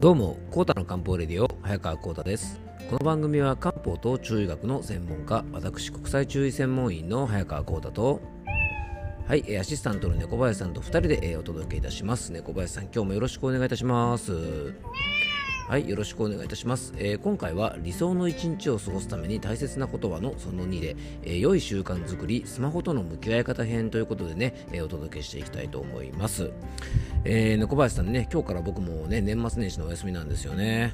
どうも、コータの漢方レディオ、早川コータです。この番組は漢方と中医学の専門家、私、国際中医専門員の早川コータと、はい、アシスタントの猫林さんと2人でお届けいたします。猫林さん、今日もよろしくお願いいたします。はい、よろしくお願いいたします。えー、今回は理想の一日を過ごすために大切なことはのその2で、えー、良い習慣づくり、スマホとの向き合い方編ということでね、えー、お届けしていきたいと思います。えー、猫林さんね、今日から僕もね、年末年始のお休みなんですよね。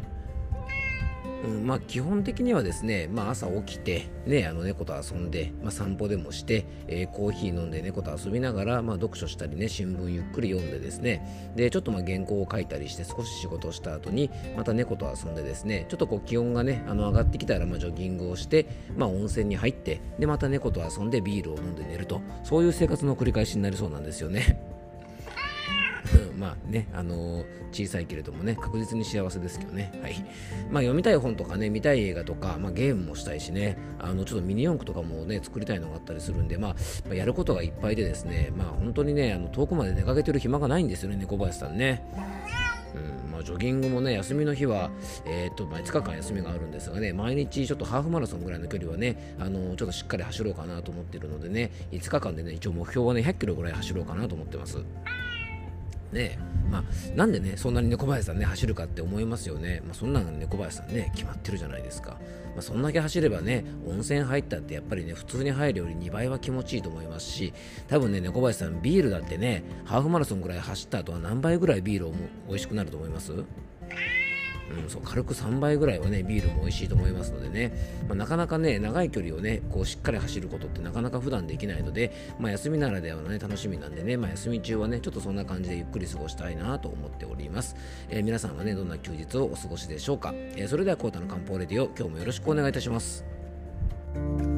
うんまあ、基本的にはですね、まあ、朝起きて、ね、あの猫と遊んで、まあ、散歩でもして、えー、コーヒー飲んで猫と遊びながら、まあ、読書したりね新聞ゆっくり読んでですね。でちょっとまあ原稿を書いたりして少し仕事をした後にまた猫と遊んでですね。ちょっとこう気温がねあの上がってきたらまあジョギングをして、まあ、温泉に入ってでまた猫と遊んでビールを飲んで寝ると。そういう生活の繰り返しになりそうなんですよね。まあね、あの、小さいけれどもね、確実に幸せですけどね。はい。まあ読みたい本とかね、見たい映画とか、まあゲームもしたいしね、あの、ちょっとミニ四駆とかもね、作りたいのがあったりするんで、まあ、やることがいっぱいでですね、まあ本当にね、あの遠くまで出かけてる暇がないんですよね、猫林さんね。うんまあ、ジョギングもね、休みの日は、えー、っとまあ、5日間休みがあるんですがね、毎日ちょっとハーフマラソンぐらいの距離はね、あのちょっとしっかり走ろうかなと思ってるのでね、5日間でね、一応目標はね、100キロぐらい走ろうかなと思ってます。ねまあ、なんでね、そんなに猫林さんね、走るかって思いますよね。まあ、そんなの猫林さんね、決まってるじゃないですか。まあ、そんだけ走ればね、温泉入ったってやっぱりね、普通に入るより2倍は気持ちいいと思いますし、多分ね、猫林さん、ビールだってね、ハーフマラソンぐらい走った後は何倍ぐらいビールを美味しくなると思います？うん、そう軽く3倍ぐらいはねビールも美味しいと思いますのでね、まあ、なかなかね長い距離をねこうしっかり走ることってなかなか普段できないので、まあ、休みならではのね楽しみなんでね、まあ、休み中はねちょっとそんな感じでゆっくり過ごしたいなと思っております、えー、皆さんはねどんな休日をお過ごしでしょうか、えー、それではコータの漢方レディオ今日もよろしくお願いいたします。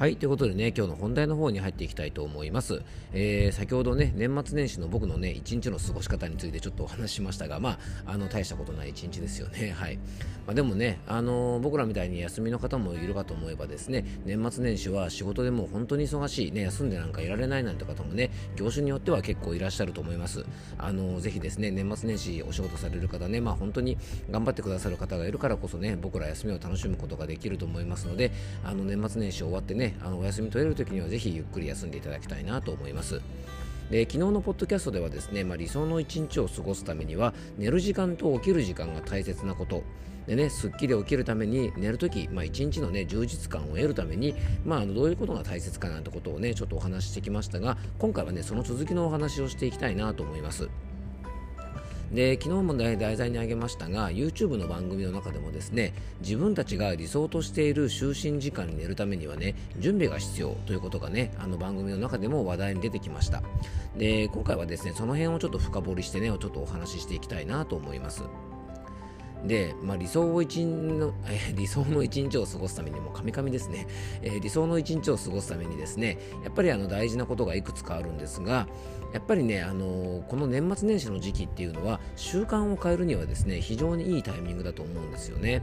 はい、ということでね、今日の本題の方に入っていきたいと思います。えー、先ほどね、年末年始の僕のね、一日の過ごし方についてちょっとお話ししましたが、まあ、あの、大したことない一日ですよね。はい。まあ、でもね、あのー、僕らみたいに休みの方もいるかと思えばですね、年末年始は仕事でも本当に忙しい、ね、休んでなんかいられないなんて方もね、業種によっては結構いらっしゃると思います。あのー、ぜひですね、年末年始お仕事される方ね、まあ本当に頑張ってくださる方がいるからこそね、僕ら休みを楽しむことができると思いますので、あの、年末年始終わってね、あのお休み取れる時にはぜひゆっくり休んでいただきたいなと思いますで昨日のポッドキャストではですね、まあ、理想の一日を過ごすためには寝る時間と起きる時間が大切なことでね、すっきり起きるために寝るとき、まあ、一日のね、充実感を得るために、まあ、あのどういうことが大切かなんてことをね、ちょっとお話ししてきましたが、今回はね、その続きのお話をしていきたいなと思います。で昨日も、ね、題材に挙げましたが YouTube の番組の中でもですね自分たちが理想としている就寝時間に寝るためにはね準備が必要ということがねあの番組の中でも話題に出てきました。で今回はですねその辺をちょっと深掘りしてねちょっとお話ししていきたいなと思います。で、まあ、理想を一の、え、理想の一日を過ごすためにも、カミカミですね、えー、理想の一日を過ごすためにですね、やっぱりあの大事なことがいくつかあるんですが、やっぱりね、あのー、この年末年始の時期っていうのは、習慣を変えるにはですね、非常にいいタイミングだと思うんですよね。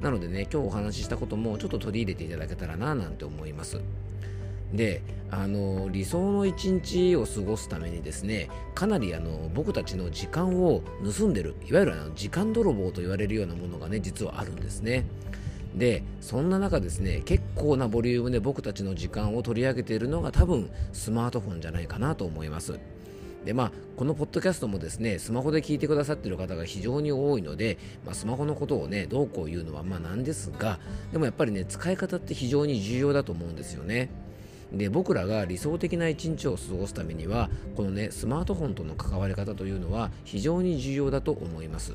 なのでね、今日お話ししたこともちょっと取り入れていただけたらな、なんて思います。であの理想の一日を過ごすためにですねかなりあの僕たちの時間を盗んでるいわゆるあの時間泥棒と言われるようなものがね実はあるんですねでそんな中ですね結構なボリュームで僕たちの時間を取り上げているのが多分スマートフォンじゃないかなと思いますでまあ、このポッドキャストもですねスマホで聞いてくださっている方が非常に多いので、まあ、スマホのことをねどうこう言うのはまあなんですがでもやっぱりね使い方って非常に重要だと思うんですよね。で僕らが理想的な一日を過ごすためにはこのねスマートフォンとの関わり方というのは非常に重要だと思います。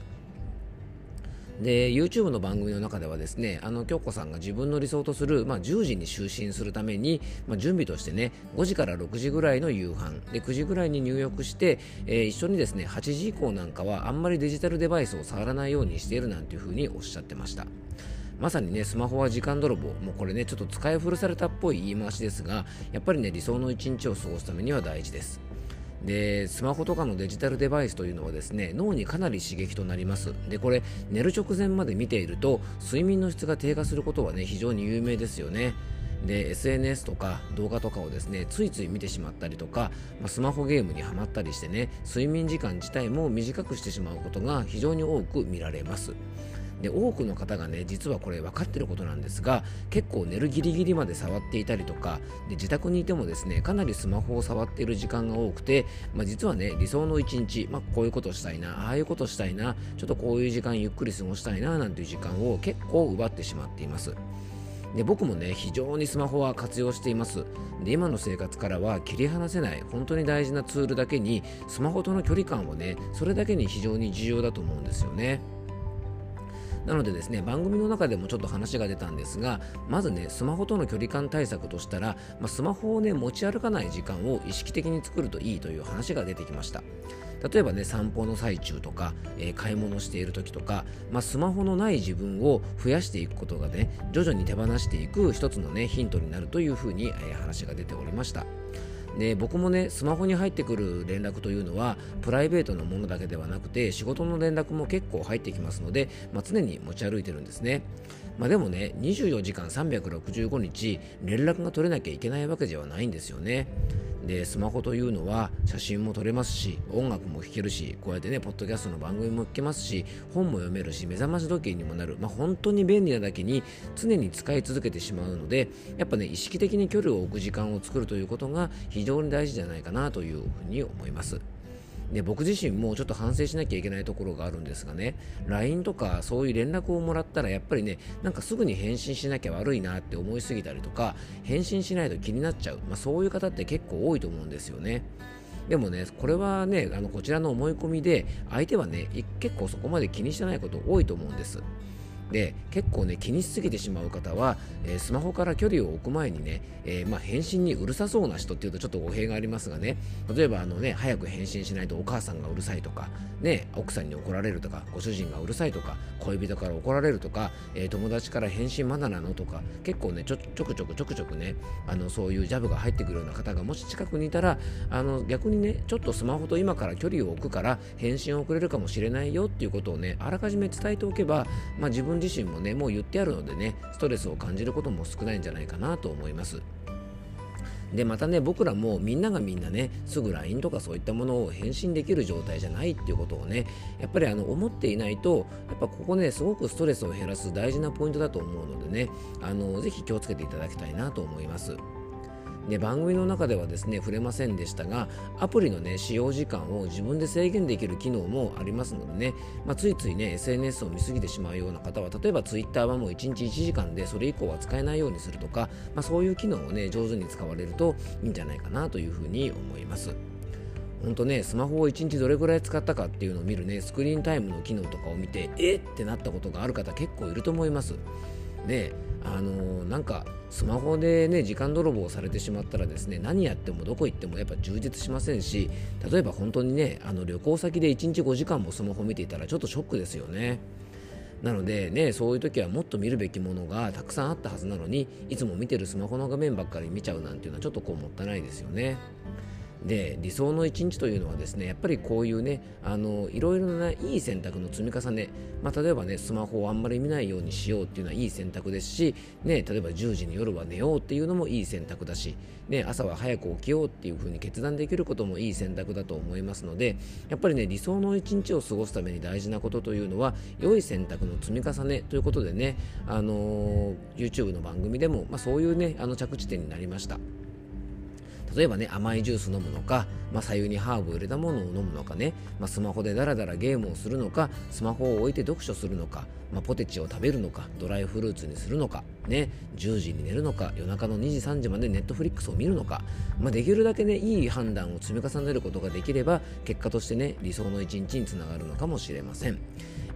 で YouTube の番組の中ではですねあの京子さんが自分の理想とする、まあ、10時に就寝するために、まあ、準備としてね5時から6時ぐらいの夕飯。で9時ぐらいに入浴して、えー、一緒にですね8時以降なんかはあんまりデジタルデバイスを触らないようにしているなんていうふうにおっしゃってました。まさにね、スマホは時間泥棒。もうこれね、ちょっと使い古されたっぽい言い回しですが、やっぱりね、理想の一日を過ごすためには大事です。でスマホとかのデジタルデバイスというのはですね脳にかなり刺激となりますでこれ寝る直前まで見ていると睡眠の質が低下することはね非常に有名ですよねで SNS とか動画とかをですねついつい見てしまったりとか、まあ、スマホゲームにはまったりしてね睡眠時間自体も短くしてしまうことが非常に多く見られますで多くの方がね実はこれ分かってることなんですが結構寝るギリギリまで触っていたりとかで自宅にいてもですねかなりスマホを触っている時間が多くて、まあ、実はね理想の一日、まあ、こういうことしたいなああいうことしたいなちょっとこういう時間ゆっくり過ごしたいななんていう時間を結構奪ってしまっています。で僕もね非常にスマホは活用しています。で今の生活からは切り離せない本当に大事なツールだけにスマホとの距離感をねそれだけに非常に重要だと思うんですよね。なのでですね番組の中でもちょっと話が出たんですがまずねスマホとの距離感対策としたら、まあ、スマホをね持ち歩かない時間を意識的に作るといいという話が出てきました。例えばね散歩の最中とか、えー、買い物している時とか、まあ、スマホのない自分を増やしていくことがね徐々に手放していく一つのねヒントになるというふうに、えー、話が出ておりました。で僕もねスマホに入ってくる連絡というのはプライベートのものだけではなくて仕事の連絡も結構入ってきますので、まあ、常に持ち歩いてるんですね、まあ、でもね24時間365日連絡が取れなきゃいけないわけではないんですよね。でスマホというのは写真も撮れますし音楽も聴けるしこうやってねポッドキャストの番組も聞けますし本も読めるし目覚まし時計にもなる、まあ、本当に便利なだけに常に使い続けてしまうのでやっぱね意識的に距離を置く時間を作るということが非常に大事じゃないかなというふうに思います。で僕自身もちょっと反省しなきゃいけないところがあるんですがね LINE とかそういう連絡をもらったらやっぱりねなんかすぐに返信しなきゃ悪いなって思いすぎたりとか返信しないと気になっちゃう、まあ、そういう方って結構多いと思うんですよね。でもね、これはね、あのこちらの思い込みで、相手はね、結構そこまで気にしてないこと多いと思うんです。で結構ね気にしすぎてしまう方は、えー、スマホから距離を置く前にね、えー、まあ、返信にうるさそうな人っていうとちょっと語弊がありますがね例えばあのね早く返信しないとお母さんがうるさいとかね奥さんに怒られるとかご主人がうるさいとか恋人から怒られるとか、えー、友達から返信まだなのとか結構ねちょちょくちょくちょくちょくねあのそういうジャブが入ってくるような方がもし近くにいたらあの逆にねちょっとスマホと今から距離を置くから返信をくれるかもしれないよっていうことをねあらかじめ伝えておけば、まあ、自分自身もねもう言ってあるのでねストレスを感じることも少ないんじゃないかなと思いますでまたね僕らもみんながみんなねすぐ LINE とかそういったものを返信できる状態じゃないっていうことをねやっぱりあの思っていないとやっぱここねすごくストレスを減らす大事なポイントだと思うのでねあのぜひ気をつけていただきたいなと思います。で番組の中ではですね触れませんでしたがアプリのね使用時間を自分で制限できる機能もありますのでね、まあ、ついついね SNS を見すぎてしまうような方は例えば Twitter はもう1日1時間でそれ以降は使えないようにするとか、まあ、そういう機能をね上手に使われるといいんじゃないかなというふうに思います。本当ね、スマホを1日どれぐらい使ったかっていうのを見るね、スクリーンタイムの機能とかを見て、えってなったことがある方結構いると思います。で、あのー、なんかスマホでね時間泥棒されてしまったらですね何やってもどこ行ってもやっぱ充実しませんし例えば本当にねあの旅行先で1日5時間もスマホ見ていたらちょっとショックですよね。なのでねそういう時はもっと見るべきものがたくさんあったはずなのにいつも見てるスマホの画面ばっかり見ちゃうなんていうのはちょっとこうもったいないですよね。で理想の一日というのはですねやっぱりこういうねあのいろいろないい選択の積み重ね、まあ、例えばねスマホをあんまり見ないようにしようっていうのはいい選択ですし、ね、例えば10時に夜は寝ようっていうのもいい選択だし、ね、朝は早く起きようっていうふうに決断できることもいい選択だと思いますのでやっぱりね理想の一日を過ごすために大事なことというのは良い選択の積み重ねということでね、あのー、YouTube の番組でも、まあ、そういうねあの着地点になりました。例えばね甘いジュース飲むのか、まあ、左右にハーブを入れたものを飲むのかね、まあ、スマホでダラダラゲームをするのかスマホを置いて読書するのか、まあ、ポテチを食べるのかドライフルーツにするのか、ね、10時に寝るのか夜中の2時3時までネットフリックスを見るのか、まあ、できるだけねいい判断を積み重ねることができれば結果としてね理想の一日につながるのかもしれません。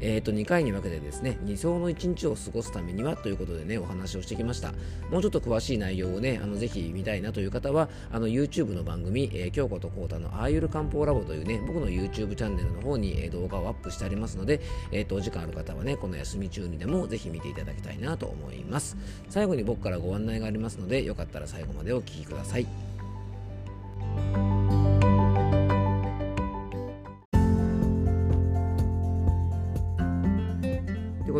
えー、と2回に分けてですね理想の1日を過ごすためにはということでねお話をしてきました。もうちょっと詳しい内容をねあのぜひ見たいなという方はあの YouTube の番組、えー、京子とコータのアーユル漢方ラボというね僕の YouTube チャンネルの方に、動画をアップしてありますので、えー、とお時間ある方はねこの休み中にでもぜひ見ていただきたいなと思います。最後に僕からご案内がありますのでよかったら最後までお聴きください。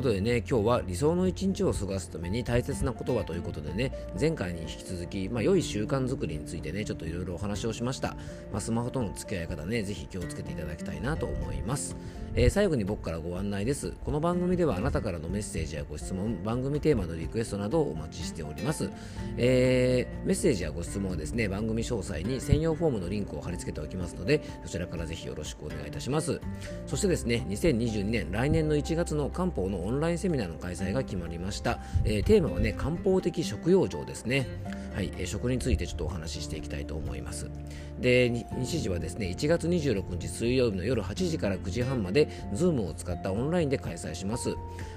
ことことでね今日は理想の一日を過ごすために大切な言葉ということでね前回に引き続き、まあ、良い習慣づくりについてねちょっといろいろお話をしました、まあ、スマホとの付き合い方ねぜひ気をつけていただきたいなと思います、えー、最後に僕からご案内です。この番組ではあなたからのメッセージやご質問番組テーマのリクエストなどをお待ちしております、えー、メッセージやご質問はですね番組詳細に専用フォームのリンクを貼り付けておきますのでそちらからぜひよろしくお願いいたします。そしてですね2022年来年の1月の漢方のオンンラインセミナーの開催が決まりました、えー、テーマはね漢方的食用場ですね。はい、えー、食についてちょっとお話ししていきたいと思います。で日時はですね1月26日水曜日の夜8時から9時半まで Zoom を使ったオンラインで開催します。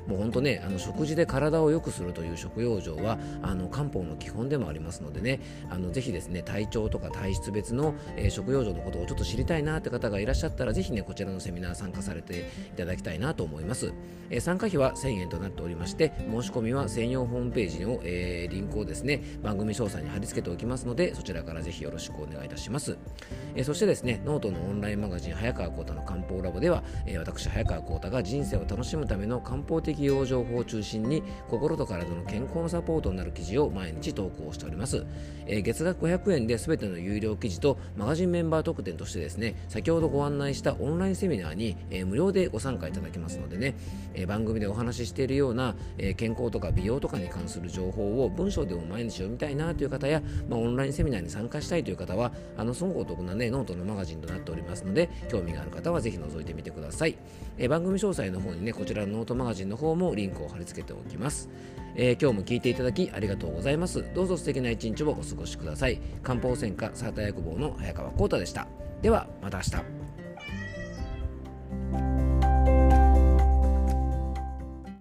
もう本当ねあの食事で体を良くするという食用場はあの漢方の基本でもありますのでねあのぜひですね体調とか体質別の、えー、食用場のことをちょっと知りたいなって方がいらっしゃったらぜひねこちらのセミナー参加されていただきたいなと思います、えー、参加費は1000円となっておりまして申し込みは専用ホームページの、えー、リンクをですね番組詳細に貼り付けておきますのでそちらからぜひよろしくお願いいたします、え、そしてですねノートのオンラインマガジン早川幸太の漢方ラボでは、え、私早川幸太が人生を楽しむための漢方的養生法を中心に心と体の健康のサポートになる記事を毎日投稿しております、え、月額500円で全ての有料記事とマガジンメンバー特典としてですね先ほどご案内したオンラインセミナーに、え、無料でご参加いただけますのでね、え、番組でお話ししているような、え健康とか美容とかに関する情報を文章でも毎日読みたいなという方や、まあ、オンラインセミナーに参加したいという方はあのすごくお得なねノートのマガジンとなっておりますので興味がある方はぜひ覗いてみてください、え番組詳細の方にねこちらのノートマガジンの方もリンクを貼り付けておきますえー、今日も聞いていただきありがとうございます。どうぞ素敵な一日をお過ごしください。漢方専科サーター薬房の早川浩太でした。では、また明日。